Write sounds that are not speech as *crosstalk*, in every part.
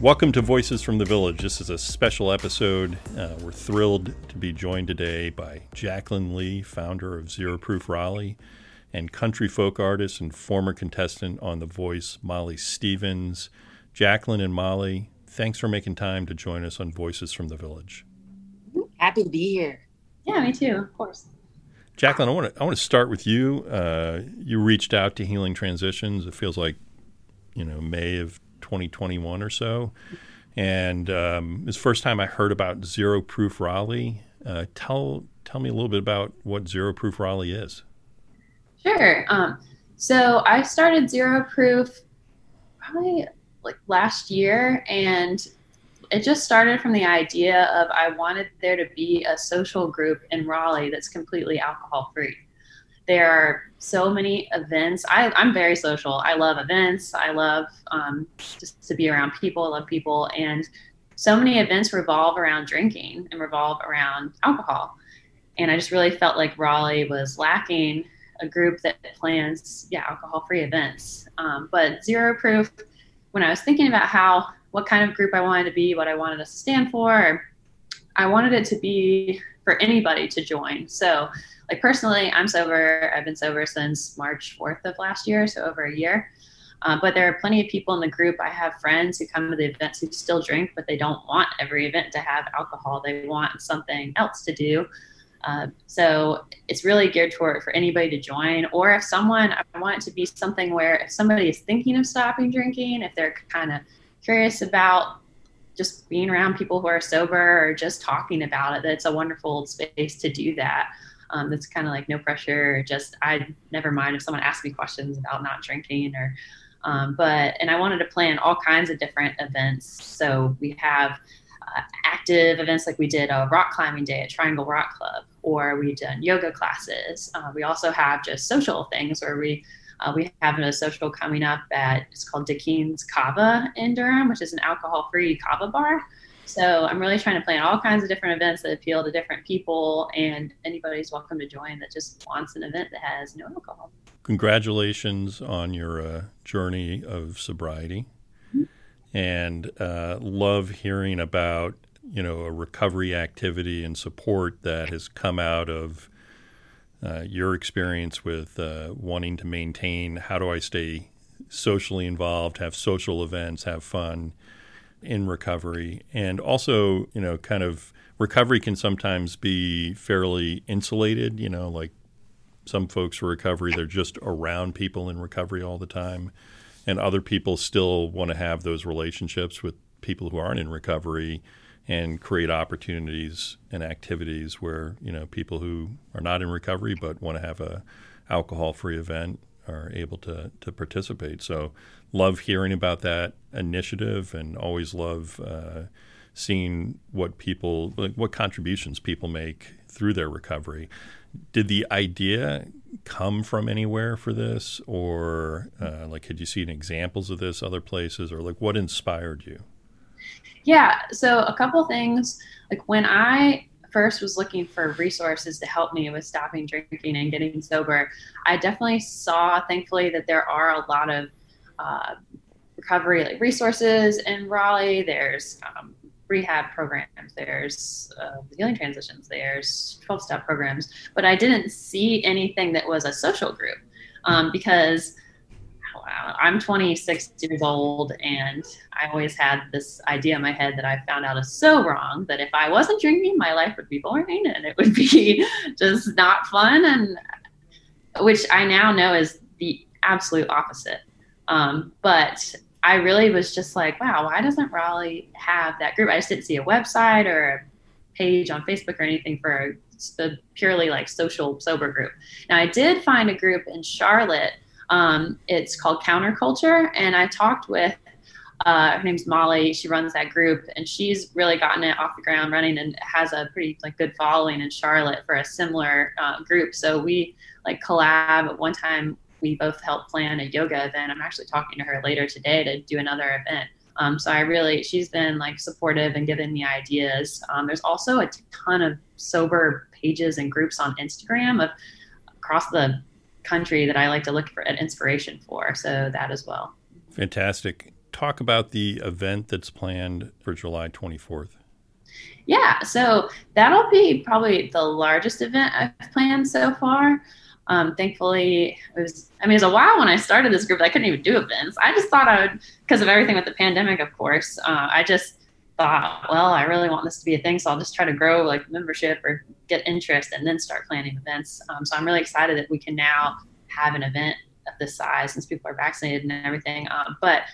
Welcome to Voices from the Village. This is a special episode. Uh, we're thrilled to be joined today by Jacqueline Lee, founder of Zero Proof Raleigh, and country folk artist and former contestant on The Voice, Molly Stevens. Jacqueline and Molly, thanks for making time to join us on Voices from the Village. Happy to be here. Yeah, me too, of course. Jacqueline, I want to I want to start with you. Uh, you reached out to Healing Transitions. It feels like, you know, May of 2021 or so. And um, it's the first time I heard about Zero Proof Raleigh. Uh, tell tell me a little bit about what Zero Proof Raleigh is. Sure. Um, so I started Zero Proof probably like last year, and it just started from the idea of I wanted there to be a social group in Raleigh that's completely alcohol free. There are so many events. I, I'm very social. I love events. I love um, just to be around people. I love people. And so many events revolve around drinking and revolve around alcohol. And I just really felt like Raleigh was lacking a group that plans, yeah, alcohol free events. Um, but Zero Proof, when I was thinking about how, what kind of group I wanted to be, what I wanted to stand for, I wanted it to be for anybody to join. So like personally, I'm sober. I've been sober since March 4th of last year, so over a year. Uh, but there are plenty of people in the group. I have friends who come to the events who still drink, but they don't want every event to have alcohol. They want something else to do. Uh, so it's really geared toward for anybody to join, or if someone, I want it to be something where if somebody is thinking of stopping drinking, if they're kind of curious about just being around people who are sober or just talking about it, that it's a wonderful space to do that um, that's kind of like no pressure. Just I never mind if someone asks me questions about not drinking or. Um, but and I wanted to plan all kinds of different events. So we have uh, active events like we did a rock climbing day at Triangle Rock Club, or we've done yoga classes. Uh, we also have just social things where we uh, we have a social coming up at it's called Dickeen's Kava in Durham, which is an alcohol-free kava bar. So I'm really trying to plan all kinds of different events that appeal to different people, and anybody's welcome to join that just wants an event that has no alcohol. Congratulations on your uh, journey of sobriety, and uh, love hearing about you know a recovery activity and support that has come out of uh, your experience with uh, wanting to maintain. How do I stay socially involved, have social events, have fun? In recovery. And also, you know, kind of recovery can sometimes be fairly insulated, you know, like some folks for recovery, they're just around people in recovery all the time. And other people still want to have those relationships with people who aren't in recovery and create opportunities and activities where, you know, people who are not in recovery but want to have a alcohol free event are able to to participate. So love hearing about that initiative and always love uh, seeing what people like what contributions people make through their recovery. Did the idea come from anywhere for this, or uh, like had you seen examples of this other places, or like what inspired you? Yeah, so a couple things. Like when I first was looking for resources to help me with stopping drinking and getting sober, I definitely saw, thankfully, that there are a lot of uh, recovery like resources in Raleigh. There's um, rehab programs. There's uh, healing transitions. There's 12 step programs. But I didn't see anything that was a social group um, because I'm 26 years old, and I always had this idea in my head that I found out is so wrong that if I wasn't drinking, my life would be boring and it would *laughs* be just not fun, and which I now know is the absolute opposite. Um, but I really was just like, wow, why doesn't Raleigh have that group? I just didn't see a website or a page on Facebook or anything for a, a purely like social sober group. Now I did find a group in Charlotte um, it's called Counterculture, and I talked with uh, her name's Molly. She runs that group, and she's really gotten it off the ground running and has a pretty like good following in Charlotte for a similar uh, group. So we like collab. One time, we both helped plan a yoga event. I'm actually talking to her later today to do another event. Um, so I really, she's been like supportive and giving me ideas. Um, there's also a ton of sober pages and groups on Instagram of across the country that I like to look for at inspiration for. So that as well. Fantastic. talk about the event that's planned for July 24th? Yeah, so that'll be probably the largest event I've planned so far. Um, thankfully, it was, I mean, it was a while when I started this group. I couldn't even do events. I just thought I would, because of everything with the pandemic, of course, uh, I just thought, well, I really want this to be a thing. So I'll just try to grow like membership or get interest and then start planning events. Um, so I'm really excited that we can now have an event of this size since people are vaccinated and everything. Um, but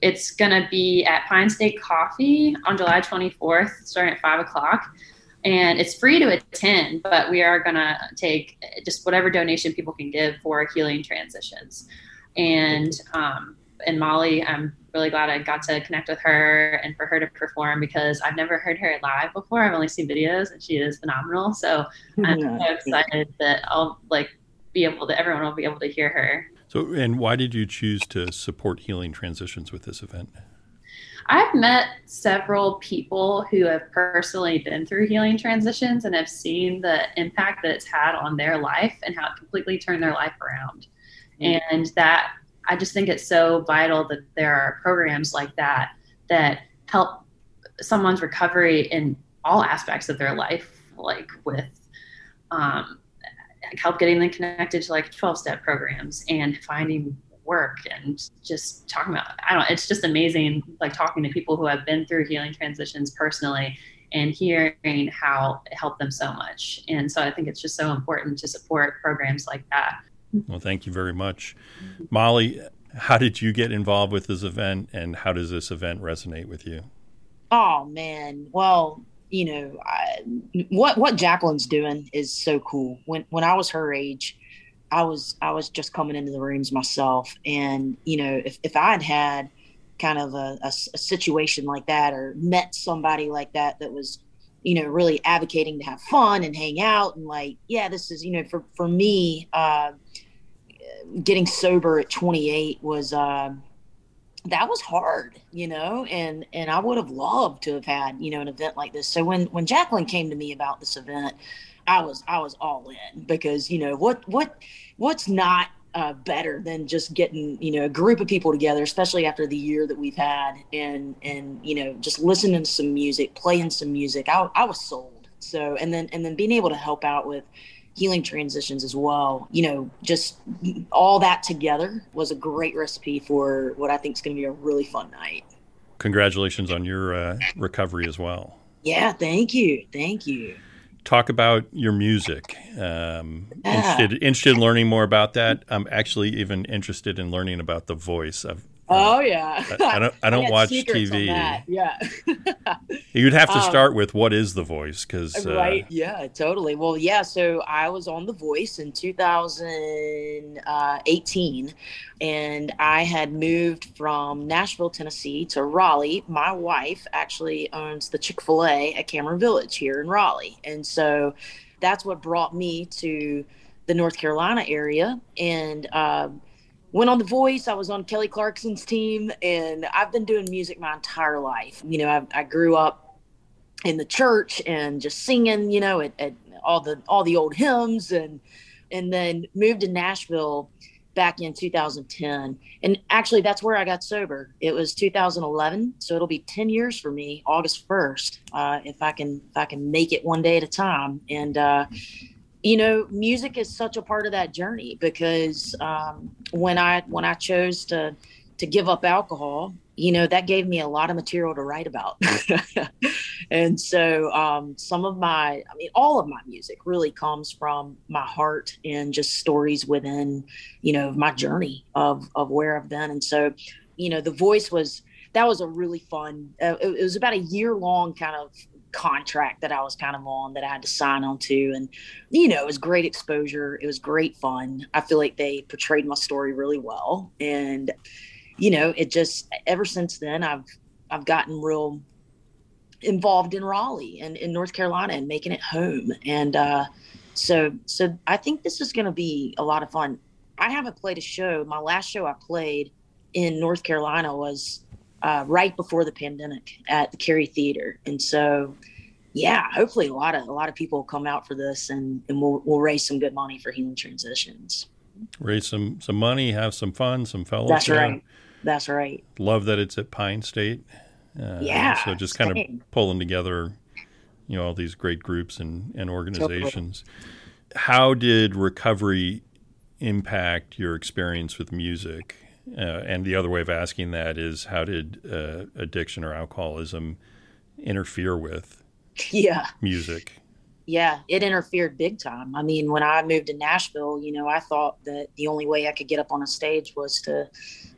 it's going to be at Pine State Coffee on July 24th, starting at 5 o'clock. And it's free to attend, but we are going to take just whatever donation people can give for healing transitions. And um, and Molly, I'm really glad I got to connect with her and for her to perform because I've never heard her live before. I've only seen videos, and she is phenomenal. So *laughs* I'm so excited that I'll like be able to. Everyone will be able to hear her so, and why did you choose to support healing transitions with this event? I've met several people who have personally been through healing transitions and have seen the impact that it's had on their life and how it completely turned their life around. Mm-hmm. And that I just think it's so vital that there are programs like that that help someone's recovery in all aspects of their life, like with um, help getting them connected to like 12 step programs and finding work and just talking about i don't it's just amazing like talking to people who have been through healing transitions personally and hearing how it helped them so much. And so i think it's just so important to support programs like that well thank you very much. Molly how did you get involved with this event and how does this event resonate with you? Oh man. Well you know, I, what what Jacqueline's doing is so cool. When when I was her age, I was I was just coming into the rooms myself, and you know, if if I had had kind of a, a, a situation like that or met somebody like that that was you know really advocating to have fun and hang out and like yeah this is you know for for me uh getting sober at 28 was uh that was hard, you know, and and I would have loved to have had, you know, an event like this. So when when Jacqueline came to me about this event, I was I was all in because you know what what what's not uh, better than just getting you know a group of people together, especially after the year that we've had, and and you know just listening to some music, playing some music. I I was sold. So and then and then being able to help out with healing transitions as well. You know, just all that together was a great recipe for what I think is going to be a really fun night. Congratulations on your uh, recovery as well. Yeah, thank you. Thank you. Talk about your music. Um, yeah. interested, interested in learning more about that. I'm actually even interested in learning about the voice. I've Oh *laughs* yeah. I, I don't. I don't I watch TV. Yeah. *laughs* You'd have to um, start um, with what is The Voice, because uh, right. Yeah. Totally. Well, yeah. So I was on The Voice in 2018, and I had moved from Nashville, Tennessee, to Raleigh. My wife actually owns the Chick Fil A at Cameron Village here in Raleigh, and so that's what brought me to the North Carolina area, and. Uh, went on The Voice. I was on Kelly Clarkson's team, and I've been doing music my entire life. You know, I, I grew up in the church and just singing. You know, at, at, all the all the old hymns, and and then moved to Nashville back in 2010. And actually, that's where I got sober. It was 2011, so it'll be 10 years for me, August 1st, uh, if I can if I can make it one day at a time. And uh, you know music is such a part of that journey because um, when i when i chose to to give up alcohol you know that gave me a lot of material to write about. *laughs* And so um, some of my i mean all of my music really comes from my heart and just stories within you know my journey of of where i've been. And so you know the voice was that was a really fun uh, it, it was about a year long kind of contract that I was kind of on that I had to sign on to. And, you know, it was great exposure. It was great fun. I feel like they portrayed my story really well. And, you know, it just ever since then I've I've gotten real involved in Raleigh and in North Carolina and making it home. And uh so so I think this is gonna be a lot of fun. I haven't played a show. My last show I played in North Carolina was uh, right before the pandemic at the Cary Theater, and so yeah, hopefully a lot of a lot of people will come out for this, and and we'll we'll raise some good money for healing transitions. Raise some some money, have some fun, some fellowship. That's right. That's right. Love that it's at Pine State. Uh, yeah. So just kind same. of pulling together, you know, all these great groups and, and organizations. Totally. How did recovery impact your experience with music? Uh, and the other way of asking that is, how did uh, addiction or alcoholism interfere with yeah music? Yeah, it interfered big time. I mean, when I moved to Nashville, you know, I thought that the only way I could get up on a stage was to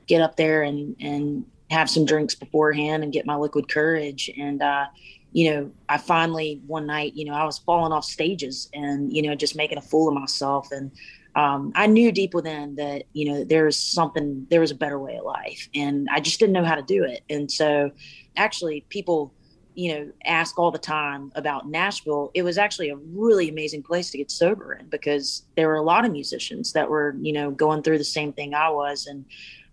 get up there and and have some drinks beforehand and get my liquid courage. And uh, you know, I finally one night, you know, I was falling off stages and you know just making a fool of myself and um, I knew deep within that you know there was something, there was a better way of life, and I just didn't know how to do it. And so, actually, people, you know, ask all the time about Nashville. It was actually a really amazing place to get sober in because there were a lot of musicians that were, you know, going through the same thing I was, and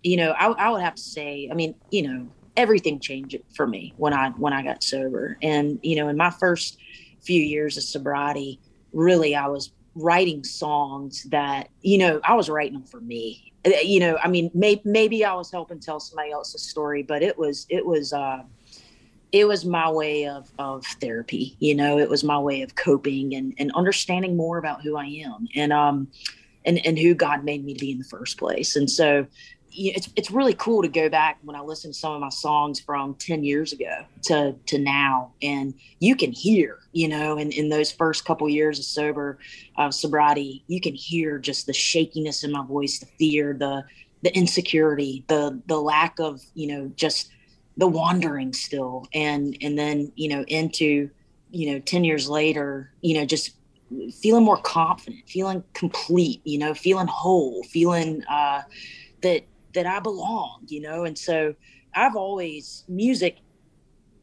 you know, I, I would have to say, I mean, you know, everything changed for me when I when I got sober, and you know, in my first few years of sobriety, really, I was writing songs that you know I was writing them for me. Uh, you know, I mean, may, maybe I was helping tell somebody else's story, but it was it was uh, it was my way of of therapy. You know, it was my way of coping and and understanding more about who I am and um and and who God made me to be in the first place. And so it's it's really cool to go back when I listen to some of my songs from 10 years ago to to now and you can hear you know in, in those first couple years of sober uh, sobriety you can hear just the shakiness in my voice the fear the the insecurity the the lack of you know just the wandering still. And and then you know into you know 10 years later you know just feeling more confident feeling complete you know feeling whole feeling uh that that I belong, you know? And so I've always music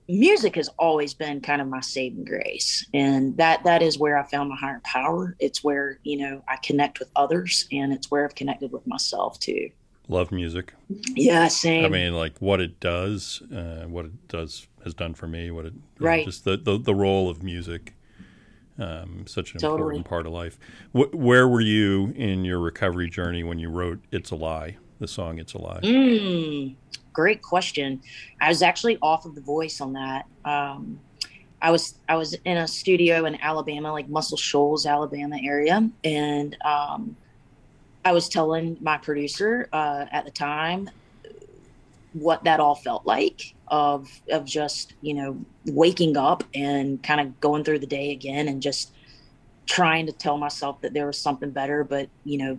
music has always been kind of my saving grace. And that that is where i found my higher power. It's where you know i connect with others and it's where i've connected with myself too. Love music. Yeah same. I mean like what it does uh, what it does has done for me what it right know, just the, the, the role of music um, such an totally. important part of life. Wh- where were you in your recovery journey when you wrote it's a lie the song "It's a Lie"? Mm, great question. I was actually off of the voice on that. Um, I was I was in a studio in Alabama, like Muscle Shoals, Alabama area, and um, I was telling my producer uh, at the time what that all felt like of of just you know waking up and kind of going through the day again and just trying to tell myself that there was something better but you know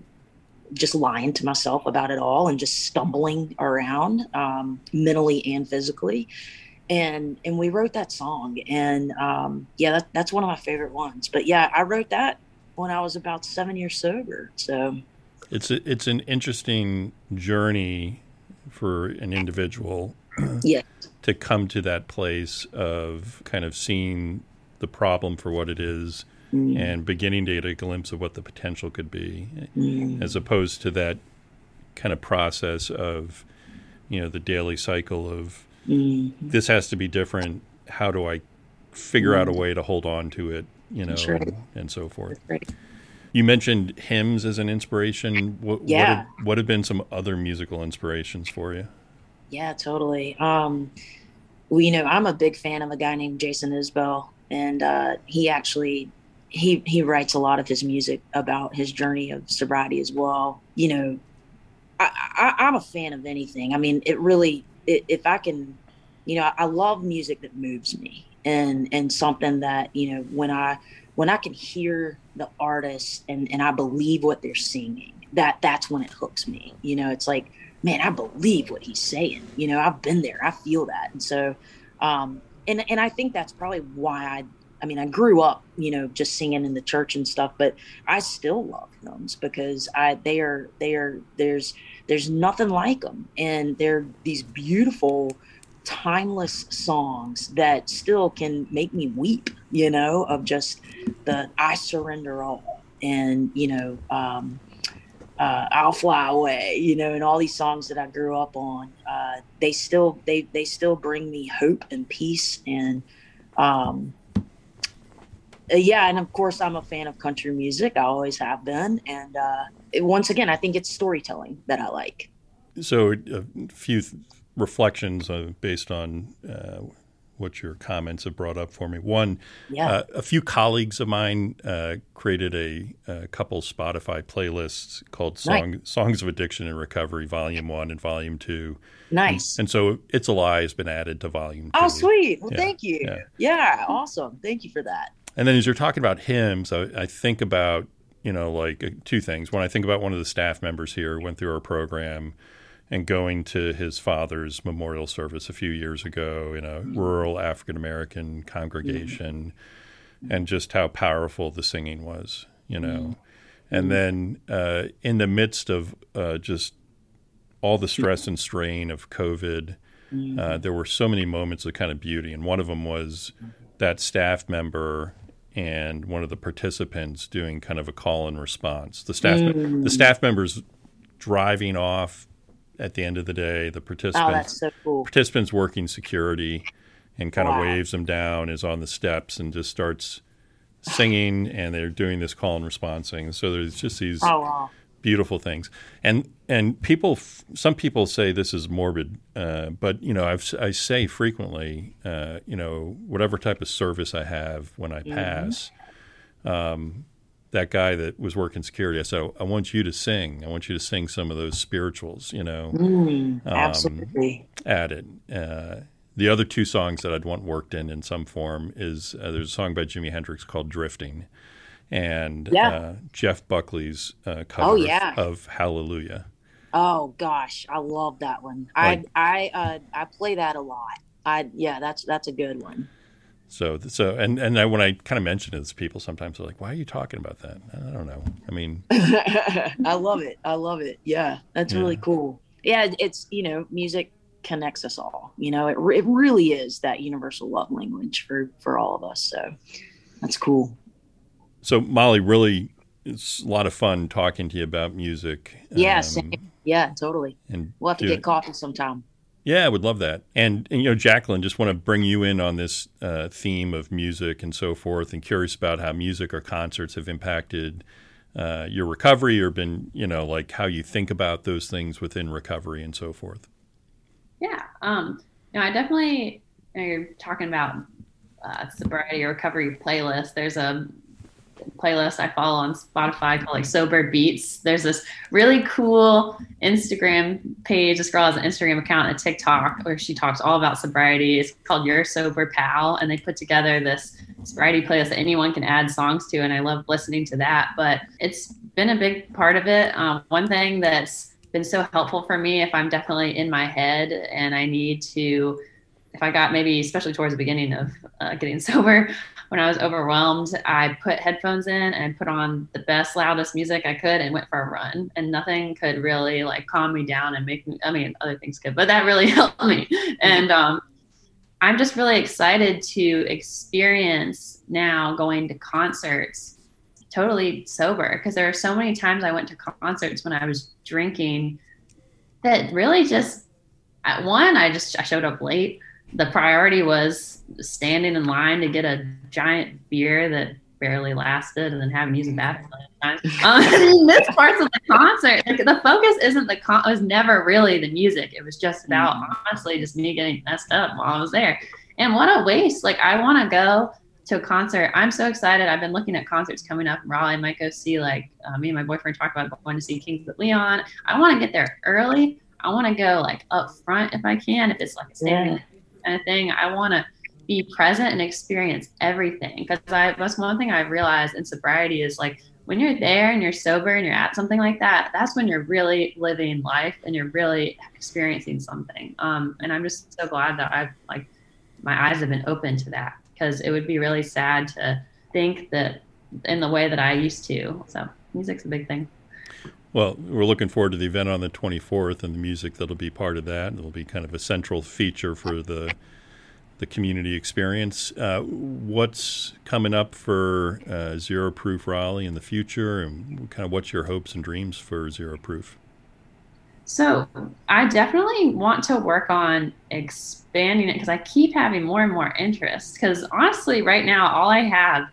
just lying to myself about it all and just stumbling around um, mentally and physically. And and we wrote that song and um, yeah that, that's one of my favorite ones. But yeah i wrote that when i was about seven years sober so. It's a, it's an interesting journey for an individual *clears throat* yeah to come to that place of kind of seeing the problem for what it is mm. and beginning to get a glimpse of what the potential could be, mm. as opposed to that kind of process of, you know, the daily cycle of mm. this has to be different. How do I figure out a mm. way to hold on to it, you know, right. and so forth. Right. You mentioned hymns as an inspiration. What, yeah. what, have, what have been some other musical inspirations for you? Yeah, totally. Um, well, you know, I'm a big fan of a guy named Jason Isbell, and uh, he actually he he writes a lot of his music about his journey of sobriety as well. You know, I, I am a fan of anything. I mean, it really it, if I can, you know, I, I love music that moves me and and something that you know when I when I can hear the artist and and I believe what they're singing, that that's when it hooks me. You know, it's like man, I believe what he's saying. You know, I've been there, I feel that, and so. Um, and, and I think that's probably why I I mean, I grew up, you know, just singing in the church and stuff, but I still love hymns because I they are they are there's there's nothing like them, and they're these beautiful, timeless songs that still can make me weep, you know, of just the I surrender all, and you know, um, uh, I'll fly away, you know, and all these songs that I grew up on, uh, they still they they still bring me hope and peace and um, uh, yeah, and of course, I'm a fan of country music. I always have been, and uh, it, once again, I think it's storytelling that I like. so a few th- reflections uh, based on uh, what your comments have brought up for me. One, Yeah. uh, a few colleagues of mine uh, created a, a couple Spotify playlists called Song, Songs of Addiction and Recovery, Volume One and Volume Two. nice. And so It's a Lie has been added to Volume Two. Oh, sweet. Well, Yeah, thank you. yeah. Yeah. awesome. Thank you for that. And then as you're talking about hymns, I, I think about you know like uh, two things. When I think about one of the staff members here went through our program and going to his father's memorial service a few years ago in a rural African American congregation, and just how powerful the singing was, you know. And then uh, in the midst of uh, just all the stress and strain of COVID, uh, there were so many moments of kind of beauty. And one of them was that staff member and one of the participants doing kind of a call and response. The staff, mm. the staff members driving off at the end of the day. The Oh, participants, that's so cool. participants working security, and kind Wow. of waves them down, is on the steps and just starts singing, and they're doing this call and response thing. So there's just these Oh, wow. Beautiful things. And and people some people say this is morbid uh, but you know I've, i say frequently uh, you know whatever type of service i have when i pass um, that guy that was working security i said i want you to sing. I want you to sing some of those spirituals you know Mm, absolutely. added uh, the other two songs that i'd want worked in in some form is uh, there's a song by jimi hendrix called drifting and Yeah. uh, Jeff Buckley's uh, cover Oh, of- yeah. of Hallelujah. Oh gosh, I love that one. Like- I I uh, I play that a lot. I yeah, that's that's a good one. So, so, and and I, when I kind of mention it to people, sometimes they're like, "Why are you talking about that?" I don't know. I mean, *laughs* I love it. I love it. Yeah, that's Yeah. really cool. Yeah, it's you know, music connects us all. You know, it it really is that universal love language for for all of us. So that's cool. So Molly, really, it's a lot of fun talking to you about music. Yeah, Um, yeah, totally. and We'll have to do- get coffee sometime. Yeah, I would love that. And, and you know, Jacqueline, just want to bring you in on this uh, theme of music and so forth, and curious about how music or concerts have impacted uh, your recovery, or been, you know, like how you think about those things within recovery and so forth. Yeah. Um, you know, I definitely, you know, you're talking about uh, sobriety or recovery playlist. There's a playlist I follow on Spotify called like Sober Beats. There's this really cool Instagram page. This girl has an Instagram account and a TikTok where she talks all about sobriety. It's called Your Sober Pal. And they put together this sobriety playlist that anyone can add songs to. And I love listening to that. But it's been a big part of it. Um, one thing that's been so helpful for me if I'm definitely in my head and I need to, if I got maybe, especially towards the beginning of uh, getting *laughs* sober, when I was overwhelmed, I put headphones in and put on the best, loudest music I could and went for a run. And nothing could really like calm me down and make me, I mean, other things could, but that really *laughs* helped me. And um, I'm just really excited to experience now going to concerts totally sober because there are so many times I went to concerts when I was drinking that really just at one I just I showed up late. The priority was standing in line to get a giant beer that barely lasted and then having to use the bathroom. *laughs* Um, miss parts of the concert. Like, the focus isn't the con- it was never really the music. It was just about honestly just me getting messed up while I was there. And what a waste! Like I want to go to a concert. I'm so excited. I've been looking at concerts coming up in Raleigh. I might go see like uh, me and my boyfriend talked about going to see Kings of Leon. I want to get there early. I want to go like up front if I can. If it's like a standing kind of thing, I want to be present and experience everything. Because I that's one thing I've realized in sobriety is like when you're there and you're sober and you're at something like that, that's when you're really living life and you're really experiencing something. Um, and I'm just so glad that I've like my eyes have been open to that because it would be really sad to think that in the way that I used to. So music's a big thing. Well, we're looking forward to the event on the 24th and the music that'll be part of that. It'll be kind of a central feature for the the community experience. Uh, what's coming up for uh, Zero Proof Raleigh in the future, and kind of what's your hopes and dreams for Zero Proof? So I definitely want to work on expanding it because I keep having more and more interest. Because honestly, right now, all I have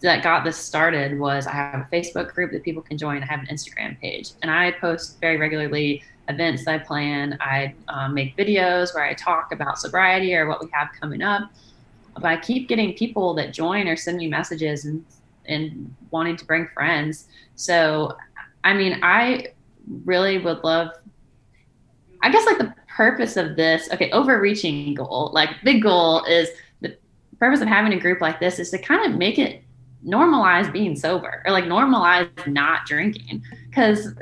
that got this started was I have a Facebook group that people can join. I have an Instagram page, and I post very regularly events I plan. I um, make videos where I talk about sobriety or what we have coming up. But I keep getting people that join or send me messages and and wanting to bring friends. So, I mean, I really would love. I guess like the purpose of this, okay, overreaching goal, like big goal is the purpose of having a group like this is to kind of make it normalize being sober or like normalize not drinking. Because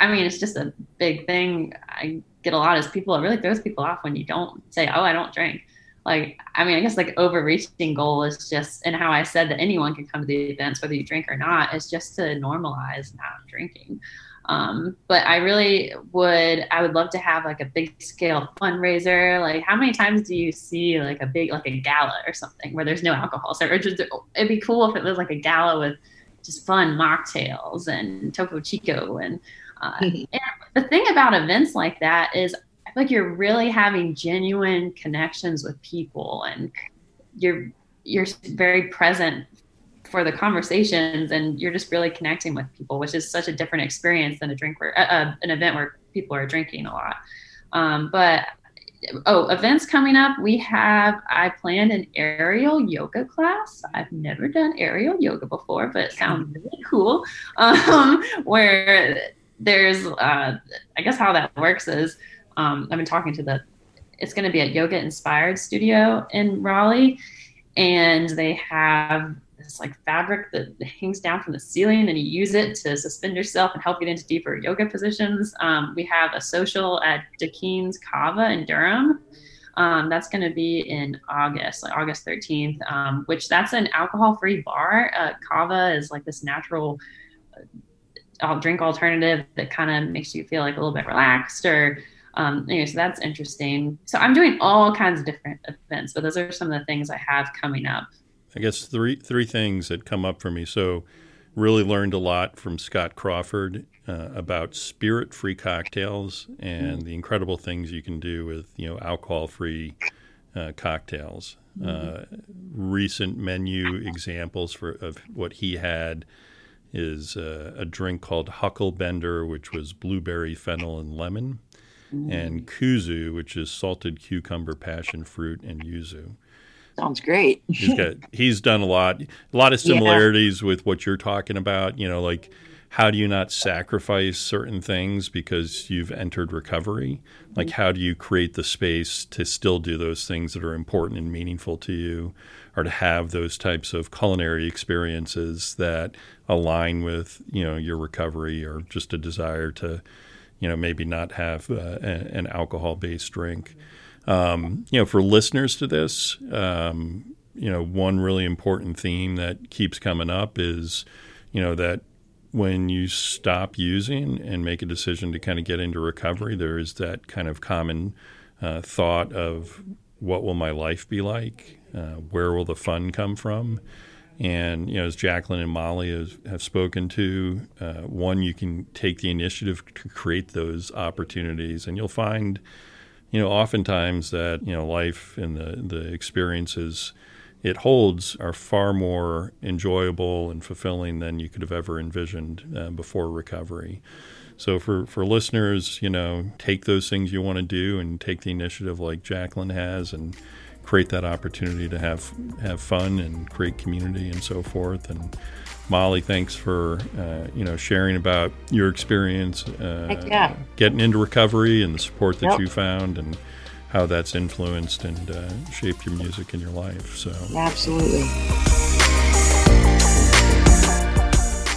i mean it's just a big thing i get a lot of people it really throws people off when you don't say oh i don't drink. Like i mean i guess like overreaching goal is just and how i said that anyone can come to the events whether you drink or not is just to normalize not drinking um, but I really would, I would love to have like a big scale fundraiser. Like, how many times do you see like a big, like a gala or something where there's no alcohol? So, just, it'd be cool if it was like a gala with just fun mocktails and Topo Chico. And, uh, mm-hmm. *laughs* and the thing about events like that is, I feel like you're really having genuine connections with people and you're, you're very present for the conversations and you're just really connecting with people which is such a different experience than a drink where uh, uh, an event where people are drinking a lot. Um, but oh events coming up we have i planned an aerial yoga class. I've never done aerial yoga before but it sounds mm-hmm. really cool. *laughs* Um, where there's uh, i guess how that works is um, i've been talking to the it's going to be a yoga inspired studio in raleigh and they have this like fabric that hangs down from the ceiling and you use it to suspend yourself and help get into deeper yoga positions. Um, we have a social at Dakeen's Kava in Durham. Um, that's going to be in August, like August 13th, um, which that's an alcohol-free bar. Uh, Kava is like this natural uh, drink alternative that kind of makes you feel like a little bit relaxed or um, anyway, so that's interesting. So I'm doing all kinds of different events, but those are some of the things I have coming up. I guess three three things that come up for me. So, really learned a lot from Scott Crawford uh, about spirit-free cocktails and mm-hmm. the incredible things you can do with you know alcohol-free uh, cocktails. Mm-hmm. Uh, recent menu examples for of what he had is uh, a drink called Hucklebender, which was blueberry, fennel, and lemon, mm-hmm. and Kuzu, which is salted cucumber, passion fruit, and yuzu. Sounds great. he's got *laughs* he's done a lot, a lot of similarities yeah. with what you're talking about. You know, like how do you not sacrifice certain things because you've entered recovery? Like how do you create the space to still do those things that are important and meaningful to you, or to have those types of culinary experiences that align with you know your recovery or just a desire to you know maybe not have uh, an alcohol based drink. Um, you know, for listeners to this, um, you know, one really important theme that keeps coming up is, you know, that when you stop using and make a decision to kind of get into recovery, there is that kind of common uh, thought of what will my life be like? Uh, where will the fun come from? And you know, as Jacqueline and Molly has, have spoken to, uh, one you can take the initiative to create those opportunities, and you'll find you know, oftentimes that you know life and the the experiences it holds are far more enjoyable and fulfilling than you could have ever envisioned uh, before recovery. So for for listeners, you know, take those things you want to do and take the initiative like Jacqueline has and create that opportunity to have have fun and create community and so forth and Molly, thanks for uh, you know sharing about your experience uh, yeah. getting into recovery and the support that yep. you found and how that's influenced and uh, shaped your music and your life. So absolutely.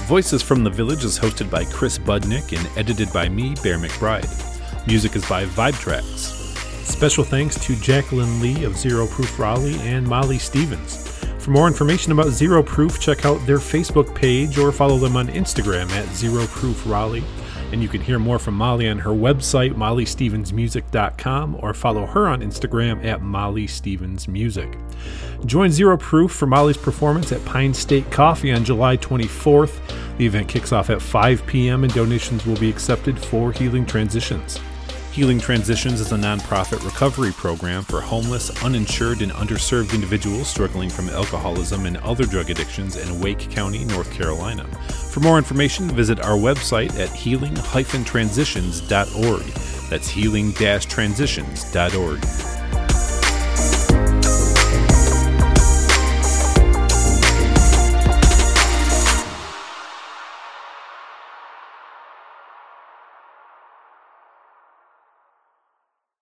Voices from the Village is hosted by Chris Budnick and edited by me, Bear McBride. Music is by Vibe Tracks. Special thanks to Jacqueline Lee of Zero Proof Raleigh and Molly Stevens. For more information about Zero Proof, check out their Facebook page or follow them on Instagram at Zero Proof Raleigh. And you can hear more from Molly on her website, mollystevensmusic.com, or follow her on Instagram at Molly Stevens Music. Join Zero Proof for Molly's performance at Pine State Coffee on July 24th. The event kicks off at 5 p.m., and donations will be accepted for Healing Transitions. Healing Transitions is a nonprofit recovery program for homeless, uninsured, and underserved individuals struggling from alcoholism and other drug addictions in Wake County, North Carolina. For more information, visit our website at healing-transitions.org. That's healing-transitions.org.